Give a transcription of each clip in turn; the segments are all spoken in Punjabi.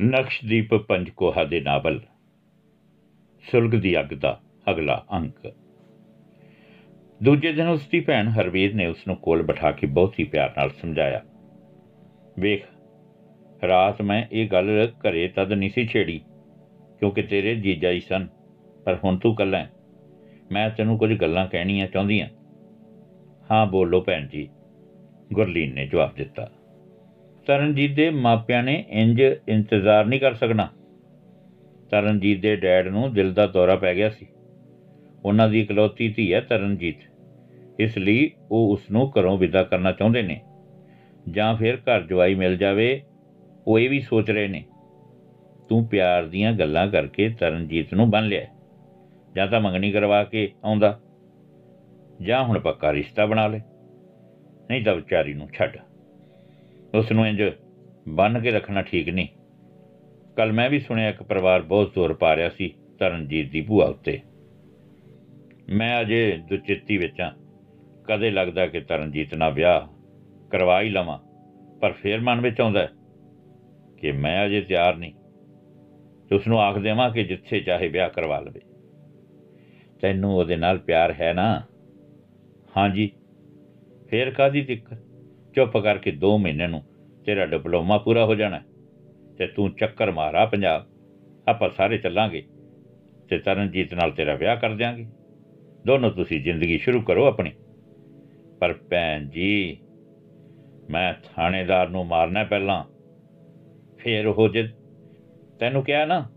ਨਕਸ਼ਦੀਪ ਪੰਜਕੋਹਾ ਦੇ ਨਾਵਲ। ਸੁਲਗ ਦੀ ਅੱਗ ਦਾ ਅਗਲਾ ਅੰਕ। ਦੂਜੇ ਦਿਨ ਉਸ ਦੀ ਭੈਣ ਹਰਵੀਰ ਨੇ ਉਸ ਨੂੰ ਕੋਲ ਬਿਠਾ ਕੇ ਬਹੁਤ ਹੀ ਪਿਆਰ ਨਾਲ ਸਮਝਾਇਆ। ਵੇਖ, ਰਾਤ ਮੈਂ ਇਹ ਗੱਲ ਘਰੇ ਤਦ ਨਹੀਂ ਸੀ ਛੇੜੀ, ਕਿਉਂਕਿ ਤੇਰੇ ਜੀਜਾ ਹੀ ਸਨ, ਪਰ ਹੁਣ ਤੂੰ ਕੱਲਾ ਹੈ। ਮੈਂ ਤੈਨੂੰ ਕੁਝ ਗੱਲਾਂ ਕਹਿਣੀਆਂ ਚਾਹੁੰਦੀਆਂ ਹਾਂ, ਬੋਲੋ ਭੈਣ ਜੀ, ਗੁਰਲੀਨ ਨੇ ਜਵਾਬ ਦਿੱਤਾ। ਤਰਨਜੀਤ ਦੇ ਮਾਪਿਆਂ ਨੇ ਇੰਜ ਇੰਤਜ਼ਾਰ ਨਹੀਂ ਕਰ ਸਕਣਾ। ਤਰਨਜੀਤ ਦੇ ਡੈਡ ਨੂੰ ਦਿਲ ਦਾ ਦੌਰਾ ਪੈ ਗਿਆ ਸੀ। ਉਹਨਾਂ ਦੀ ਇਕਲੌਤੀ ਧੀ ਹੈ ਤਰਨਜੀਤ। ਇਸ ਲਈ ਉਹ ਉਸ ਨੂੰ ਘਰੋਂ ਵਿਦਾ ਕਰਨਾ ਚਾਹੁੰਦੇ ਨੇ। ਜਾਂ ਫਿਰ ਘਰ ਜਵਾਈ ਮਿਲ ਜਾਵੇ, ਉਹ ਇਹ ਵੀ ਸੋਚ ਰਹੇ ਨੇ। ਤੂੰ ਪਿਆਰ ਦੀਆਂ ਗੱਲਾਂ ਕਰਕੇ ਤਰਨਜੀਤ ਨੂੰ ਬੰਨ ਲਿਆ। ਜਾਂ ਤਾਂ ਮੰਗਣੀ ਕਰਵਾ ਕੇ ਆਉਂਦਾ। ਜਾਂ ਹੁਣ ਪੱਕਾ ਰਿਸ਼ਤਾ ਬਣਾ ਲੈ। ਨਹੀਂ ਤਾਂ ਵਿਚਾਰੀ ਨੂੰ ਛੱਡ। ਉਸ ਨੂੰ ਇੰਜ ਬੰਨ ਕੇ ਰੱਖਣਾ ਠੀਕ ਨਹੀਂ। ਕੱਲ ਮੈਂ ਵੀ ਸੁਣਿਆ ਇੱਕ ਪਰਿਵਾਰ ਬਹੁਤ ਜ਼ੋਰ ਪਾ ਰਿਹਾ ਸੀ ਤਰਨਜੀਤ ਦੀ ਭੂਆ ਉੱਤੇ। ਮੈਂ ਅਜੇ ਦੁਚਿੱਤੀ ਵਿੱਚ ਹਾਂ। ਕਦੇ ਲੱਗਦਾ ਕਿ ਤਰਨਜੀਤ ਨਾਲ ਵਿਆਹ ਕਰਵਾ ਹੀ ਲਵਾਂ, ਪਰ ਫੇਰ ਮਨ ਵਿੱਚ ਆਉਂਦਾ ਹੈ ਕਿ ਮੈਂ ਅਜੇ ਤਿਆਰ ਨਹੀਂ। ਤੇ ਉਸ ਨੂੰ ਆਖ ਦੇਵਾਂ ਕਿ ਜਿੱਥੇ ਚਾਹੇ ਵਿਆਹ ਕਰਵਾ ਲਵੇ। ਤੈਨੂੰ ਉਹਦੇ ਨਾਲ ਪਿਆਰ ਹੈ ਨਾ? ਹਾਂਜੀ। ਫੇਰ ਕਾਦੀ ਦਿੱਕਤ? ਚੁੱਪ ਕਰਕੇ 2 ਮਹੀਨੇ ਨੂੰ ਤੇਰਾ ਡਿਪਲੋਮਾ ਪੂਰਾ ਹੋ ਜਾਣਾ ਤੇ ਤੂੰ ਚੱਕਰ ਮਾਰਾ ਪੰਜਾਬ। ਆਪਾਂ ਸਾਰੇ ਚੱਲਾਂਗੇ ਤੇ ਤਰਨਜੀਤ ਨਾਲ ਤੇਰਾ ਵਿਆਹ ਕਰ ਦਿਆਂਗੇ। ਦੋਨੋਂ ਤੁਸੀਂ ਜ਼ਿੰਦਗੀ ਸ਼ੁਰੂ ਕਰੋ ਆਪਣੀ। ਪਰ ਭੈਣ ਜੀ, ਮੈਂ ਥਾਣੇਦਾਰ ਨੂੰ ਮਾਰਨਾ ਪਹਿਲਾਂ। ਫੇਰ ਉਹ ਜੇ ਤੈਨੂੰ ਕਿਹਾ ਨਾ,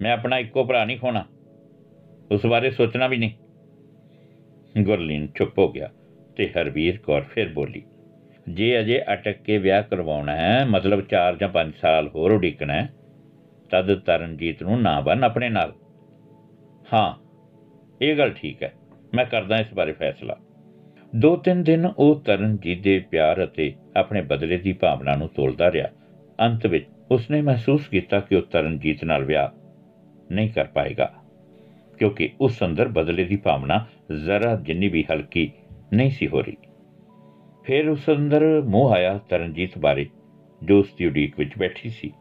ਮੈਂ ਆਪਣਾ ਇੱਕੋ ਭਰਾ ਨਹੀਂ ਖੋਣਾ। ਉਸ ਬਾਰੇ ਸੋਚਣਾ ਵੀ ਨਹੀਂ। ਗੁਰਲੀਨ ਚੁੱਪ ਹੋ ਗਿਆ ਤੇ ਹਰਵੀਰ ਕੌਰ ਫਿਰ ਬੋਲੀ ਜੇ ਅਜੇ ਅਟਕ ਕੇ ਵਿਆਹ ਕਰਵਾਉਣਾ ਹੈ, ਮਤਲਬ 4 ਜਾਂ 5 ਸਾਲ ਹੋਰ ਉਡੀਕਣਾ ਹੈ, ਤਦ ਤਰਨਜੀਤ ਨੂੰ ਨਾ ਬਨ ਆਪਣੇ ਨਾਲ। ਹਾਂ, ਇਹ ਗੱਲ ਠੀਕ ਹੈ, ਮੈਂ ਕਰਦਾ ਇਸ ਬਾਰੇ ਫੈਸਲਾ। ਦੋ ਤਿੰਨ ਦਿਨ ਉਹ ਤਰਨਜੀਤ ਦੇ ਪਿਆਰ ਅਤੇ ਆਪਣੇ ਬਦਲੇ ਦੀ ਭਾਵਨਾ ਨੂੰ ਤੋਲਦਾ ਰਿਹਾ। ਅੰਤ ਵਿੱਚ ਉਸਨੇ ਮਹਿਸੂਸ ਕੀਤਾ ਕਿ ਉਹ ਤਰਨਜੀਤ ਨਾਲ ਵਿਆਹ ਨਹੀਂ ਕਰ ਪਾਏਗਾ, ਕਿਉਂਕਿ ਉਸ ਅੰਦਰ ਬਦਲੇ ਦੀ ਭਾਵਨਾ ਜ਼ਰਾ ਜਿੰਨੀ ਵੀ ਹਲਕੀ ਨਹੀਂ ਸੀ ਹੋ ਰਹੀ। ਫਿਰ ਉਸ ਅੰਦਰ ਮੋਹ ਆਇਆ ਤਰਨਜੀਤ ਬਾਰੇ, ਜੋ ਉਸ ਦੀ ਉਡੀਕ ਵਿੱਚ ਬੈਠੀ ਸੀ।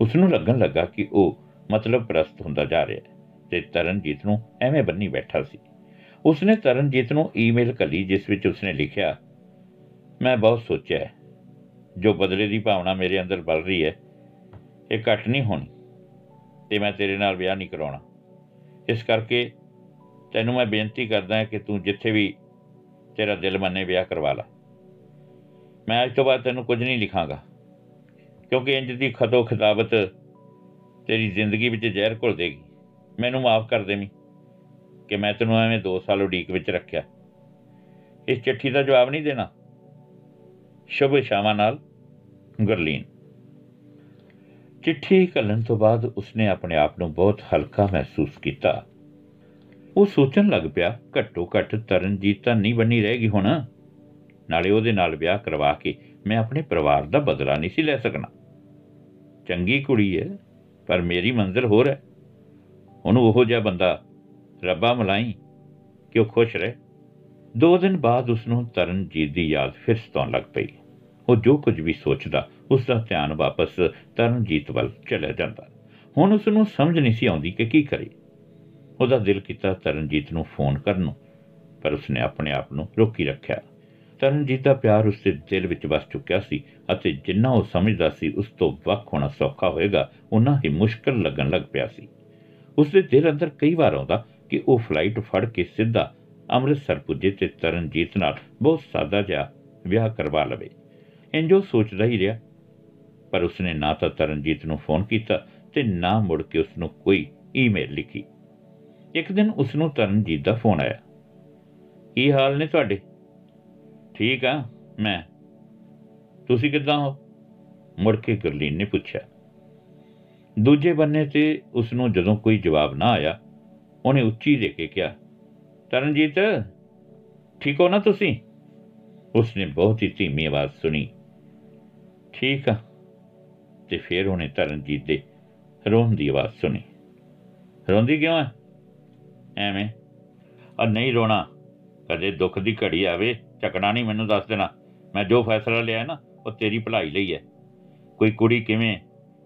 ਉਸ ਨੂੰ ਲੱਗਣ ਲੱਗਾ ਕਿ ਉਹ ਮਤਲਬ ਪ੍ਰਸਤ ਹੁੰਦਾ ਜਾ ਰਿਹਾ ਹੈ ਤੇ ਤਰਨਜੀਤ ਨੂੰ ਐਵੇਂ ਬੰਨੀ ਬੈਠਾ ਸੀ। ਉਸਨੇ ਤਰਨਜੀਤ ਨੂੰ ਈਮੇਲ ਕਲੀ, ਜਿਸ ਵਿੱਚ ਉਸਨੇ ਲਿਖਿਆ, ਮੈਂ ਬਹੁਤ ਸੋਚਿਆ ਹੈ, ਜੋ ਬਦਲੇ ਦੀ ਭਾਵਨਾ ਮੇਰੇ ਅੰਦਰ ਬਲ ਰਹੀ ਹੈ, ਇਹ ਘਟ ਨਹੀਂ ਹੋਣੀ ਤੇ ਮੈਂ ਤੇਰੇ ਨਾਲ ਵਿਆਹ ਨਹੀਂ ਕਰਾਉਣਾ। ਇਸ ਕਰਕੇ ਤੈਨੂੰ ਮੈਂ ਬੇਨਤੀ ਕਰਦਾ ਹਾਂ ਕਿ ਤੂੰ ਜਿੱਥੇ ਵੀ ਤੇਰਾ ਦਿਲ ਮੰਨੇ ਵਿਆਹ ਕਰਵਾ ਲੈ। ਮੈਂ ਅੱਜ ਤੋਂ ਬਾਅਦ ਤੈਨੂੰ ਕੁਝ ਨਹੀਂ ਲਿਖਾਂਗਾ। ਕਿਉਂਕਿ ਇੰਜ ਦੀ ਖਤੋ ਖਿਤਾਬਤ ਤੇਰੀ ਜ਼ਿੰਦਗੀ ਵਿੱਚ ਜ਼ਹਿਰ ਘੁਲ ਦੇਗੀ। ਮੈਨੂੰ ਮਾਫ ਕਰ ਦੇਵੀਂ ਕਿ ਮੈਂ ਤੈਨੂੰ ਐਵੇਂ 2 ਸਾਲ ਉਡੀਕ ਵਿੱਚ ਰੱਖਿਆ। ਇਸ ਚਿੱਠੀ ਦਾ ਜਵਾਬ ਨਹੀਂ ਦੇਣਾ। ਸ਼ੁਭ ਸ਼ਾਮਾਂ ਨਾਲ, ਗੁਰਲੀਨ। ਚਿੱਠੀ ਕੱਲਣ ਤੋਂ ਬਾਅਦ ਉਸਨੇ ਆਪਣੇ ਆਪ ਨੂੰ ਬਹੁਤ ਹਲਕਾ ਮਹਿਸੂਸ ਕੀਤਾ। ਉਹ ਸੋਚਣ ਲੱਗ ਪਿਆ, ਘੱਟੋ ਘੱਟ ਤਰਨਜੀਤ ਤਾਂ ਨਹੀਂ ਬਣੀ ਰਹੇਗੀ ਹੁਣ। ਨਾਲੇ ਉਹਦੇ ਨਾਲ ਵਿਆਹ ਕਰਵਾ ਕੇ ਮੈਂ ਆਪਣੇ ਪਰਿਵਾਰ ਦਾ ਬਦਲਾ ਨਹੀਂ ਸੀ ਲੈ ਸਕਣਾ। ਚੰਗੀ ਕੁੜੀ ਹੈ ਪਰ ਮੇਰੀ ਮੰਜ਼ਿਲ ਹੋਰ ਹੈ ਉਹਨੂੰ ਉਹੋ ਜਿਹਾ ਬੰਦਾ ਰੱਬਾ ਮਲਾਈ ਕਿ ਉਹ ਖੁਸ਼ ਰਹੇ? ਦੋ ਦਿਨ ਬਾਅਦ ਉਸ ਨੂੰ ਤਰਨਜੀਤ ਦੀ ਯਾਦ ਫਿਰ ਸਤਾਉਣ ਲੱਗ ਪਈ। ਉਹ ਜੋ ਕੁਝ ਵੀ ਸੋਚਦਾ ਉਸ ਦਾ ਧਿਆਨ ਵਾਪਸ ਤਰਨਜੀਤ ਵੱਲ ਚਲਾ ਜਾਂਦਾ। ਹੁਣ ਉਸ ਨੂੰ ਸਮਝ ਨਹੀਂ ਸੀ ਆਉਂਦੀ ਕਿ ਕੀ ਕਰੇ। ਉਹਦਾ ਦਿਲ ਕੀਤਾ ਤਰਨਜੀਤ ਨੂੰ ਫੋਨ ਕਰਨ ਨੂੰ, ਪਰ ਉਸਨੇ ਆਪਣੇ ਆਪ ਨੂੰ ਰੋਕੀ ਰੱਖਿਆ। ਤਰਨਜੀਤ ਦਾ ਪਿਆਰ ਉਸ ਦੇ ਦਿਲ ਵਿੱਚ ਵਸ ਚੁੱਕਿਆ ਸੀ ਅਤੇ ਜਿੰਨਾ ਉਹ ਸਮਝਦਾ ਸੀ, ਉਸ ਤੋਂ ਵੱਖ ਹੋਣਾ ਸੌਖਾ ਹੋਏਗਾ ਉਨਾ ਹੀ ਮੁਸ਼ਕਲ ਲੱਗਣ ਲੱਗ ਪਿਆ ਸੀ। ਉਸ ਦੇ ਦਿਲ ਅੰਦਰ ਕਈ ਵਾਰ ਆਉਂਦਾ ਕਿ ਉਹ ਫਲਾਈਟ ਫੜ ਕੇ ਸਿੱਧਾ ਅੰਮ੍ਰਿਤਸਰ ਪੁੱਜੇ ਤੇ ਤਰਨਜੀਤ ਨਾਲ ਬਹੁਤ ਸਾਦਾ ਜਿਹਾ ਵਿਆਹ ਕਰਵਾ ਲਵੇ। ਇੰਜੋ ਸੋਚਦਾ ਹੀ ਰਿਹਾ, ਪਰ ਉਸਨੇ ਨਾ ਤਾਂ ਤਰਨਜੀਤ ਨੂੰ ਫੋਨ ਕੀਤਾ ਤੇ ਨਾ ਮੁੜ ਕੇ ਉਸ ਨੂੰ ਕੋਈ ਈਮੇਲ ਲਿਖੀ। ਇੱਕ ਦਿਨ ਉਸ ਨੂੰ ਤਰਨਜੀਤ ਦਾ ਫੋਨ ਆਇਆ। ਕੀ ਹਾਲ ਨੇ ਤੁਹਾਡੇ? ਠੀਕ ਆ, ਮੈਂ। ਤੁਸੀਂ ਕਿੱਦਾਂ ਹੋ? ਮੁੜ ਕੇ ਗੁਰਲੀਨ ਨੇ ਪੁੱਛਿਆ। ਦੂਜੇ ਬੰਨੇ ਤੇ ਉਸ ਨੂੰ ਜਦੋਂ ਕੋਈ ਜਵਾਬ ਨਾ ਆਇਆ, ਉਹਨੇ ਉੱਚੀ ਦੇ ਕੇ ਕਿਹਾ, ਤਰਨਜੀਤ, ਠੀਕ ਹੋ ਨਾ ਤੁਸੀਂ? ਉਸਨੇ ਬਹੁਤ ਹੀ ਧੀਮੀ ਆਵਾਜ਼ ਸੁਣੀ। ਠੀਕ ਆ। ਤੇ ਫਿਰ ਉਹਨੇ ਤਰਨਜੀਤ ਦੇ ਰੋਣ ਦੀ ਆਵਾਜ਼ ਸੁਣੀ। ਰੋਂਦੀ ਕਿਉਂ ਹੈ ਐਵੇਂ। ਆ ਨਹੀਂ ਰੋਣਾ। ਕਦੇ ਦੁੱਖ ਦੀ ਘੜੀ ਆਵੇ ਝਕਣਾ ਨਹੀਂ ਮੈਨੂੰ ਦੱਸ ਦੇਣਾ। ਮੈਂ ਜੋ ਫੈਸਲਾ ਲਿਆ ਨਾ, ਉਹ ਤੇਰੀ ਭਲਾਈ ਲਈ ਹੈ। ਕੋਈ ਕੁੜੀ ਕਿਵੇਂ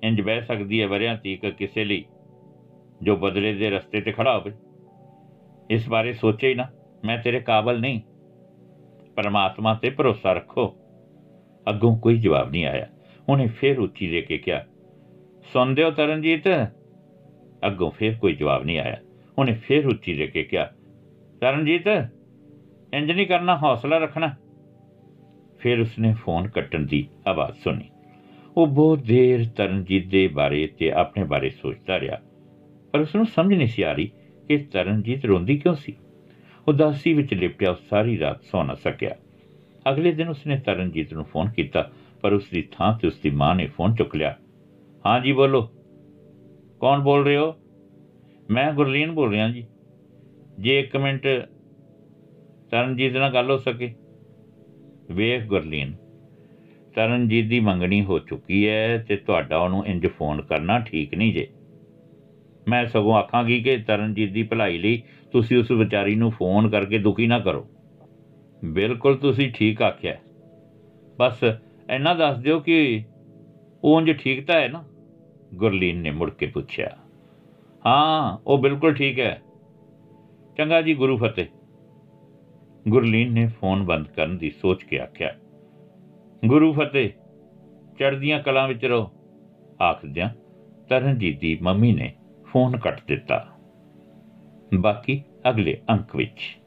ਇੰਜ ਬਹਿ ਸਕਦੀ ਹੈ ਵਰਿਆਂ ਤੀਕ ਕਿਸੇ ਲਈ, ਜੋ ਬਦਲੇ ਦੇ ਰਸਤੇ ਤੇ ਖੜਾ ਹੋਵੇ? ਇਸ ਬਾਰੇ ਸੋਚੇ ਹੀ ਨਾ, ਮੈਂ ਤੇਰੇ ਕਾਬਲ ਨਹੀਂ। ਪਰਮਾਤਮਾ ਤੇ ਭਰੋਸਾ ਰੱਖੋ। ਅੱਗੋਂ ਕੋਈ ਜਵਾਬ ਨਹੀਂ ਆਇਆ। ਉਹਨੇ ਫੇਰ ਉੱਚੀ ਦੇ ਕੇ ਕਿਹਾ ਸੁਣਦੇ ਹੋ ਤਰਨਜੀਤ। ਅੱਗੋਂ ਫੇਰ ਕੋਈ ਜਵਾਬ ਨਹੀਂ ਆਇਆ। ਉਹਨੇ ਫੇਰ ਉੱਚੀ ਦੇ ਕੇ ਕਿਹਾ, ਤਰਨਜੀਤ ਇੰਜ ਨਹੀਂ ਕਰਨਾ, ਹੌਸਲਾ ਰੱਖਣਾ। ਫਿਰ ਉਸਨੇ ਫੋਨ ਕੱਟਣ ਦੀ ਆਵਾਜ਼ ਸੁਣੀ। ਉਹ ਬਹੁਤ ਦੇਰ ਤਰਨਜੀਤ ਦੇ ਬਾਰੇ ਤੇ ਆਪਣੇ ਬਾਰੇ ਸੋਚਦਾ ਰਿਹਾ, ਪਰ ਉਸ ਨੂੰ ਸਮਝ ਨਹੀਂ ਸੀ ਆ ਰਹੀ ਕਿ ਤਰਨਜੀਤ ਰੋਂਦੀ ਕਿਉਂ ਸੀ। ਉਦਾਸੀ ਵਿੱਚ ਲਿਪਟਿਆ ਉਹ ਸਾਰੀ ਰਾਤ ਸੌ ਨਾ ਸਕਿਆ। ਅਗਲੇ ਦਿਨ ਉਸਨੇ ਤਰਨਜੀਤ ਨੂੰ ਫੋਨ ਕੀਤਾ, ਪਰ ਉਸ ਦੀ ਥਾਂ ਤੇ ਉਸ ਦੀ ਮਾਂ ਨੇ ਫੋਨ ਚੁੱਕ ਲਿਆ। ਹਾਂ ਜੀ, ਬੋਲੋ। ਕੌਣ ਬੋਲ ਰਹੇ ਹੋ? ਮੈਂ ਗੁਰਲੀਨ ਬੋਲ ਰਿਹਾ ਜੀ। ਜੇ ਇੱਕ ਮਿੰਟ ਤਰਨਜੀਤ ਨਾਲ ਗੱਲ ਹੋ ਸਕੇ? ਵੇਖ ਗੁਰਲੀਨ, ਤਰਨਜੀਤ ਦੀ ਮੰਗਣੀ ਹੋ ਚੁੱਕੀ ਹੈ ਤੇ ਤੁਹਾਡਾ ਉਹਨੂੰ ਇੰਜ ਫੋਨ ਕਰਨਾ ਠੀਕ ਨਹੀਂ ਜੇ। ਮੈਂ ਸਗੋਂ ਆਖਾਂਗੀ ਕਿ ਤਰਨਜੀਤ ਦੀ ਭਲਾਈ ਲਈ ਤੁਸੀਂ ਉਸ ਵਿਚਾਰੀ ਨੂੰ ਫੋਨ ਕਰਕੇ ਦੁਖੀ ਨਾ ਕਰੋ। ਬਿਲਕੁਲ ਤੁਸੀਂ ਠੀਕ ਆਖਿਆ ਬਸ ਇੰਨਾ ਦੱਸ ਦਿਓ ਕਿ ਉਹ ਉਂਝ ਠੀਕ ਤਾਂ ਹੈ ਨਾ? ਗੁਰਲੀਨ ਨੇ ਮੁੜ ਕੇ ਪੁੱਛਿਆ। ਹਾਂ, ਉਹ ਬਿਲਕੁਲ ਠੀਕ ਹੈ। ਚੰਗਾ ਜੀ, ਗੁਰੂ ਫਤਿਹ। ਗੁਰਲੀਨ ਨੇ ਫੋਨ ਬੰਦ ਕਰਨ ਦੀ ਸੋਚ ਕੇ ਆਖਿਆ, ਗੁਰੂ ਫਤਿਹ, ਚੜ੍ਹਦੀਆਂ ਕਲਾਂ ਵਿੱਚ ਰਹੋ। ਆਖਦਿਆਂ ਤਰਨਜੀਤ ਦੀ ਮੰਮੀ ਨੇ ਫੋਨ ਕੱਟ ਦਿੱਤਾ। ਬਾਕੀ ਅਗਲੇ ਅੰਕ ਵਿੱਚ।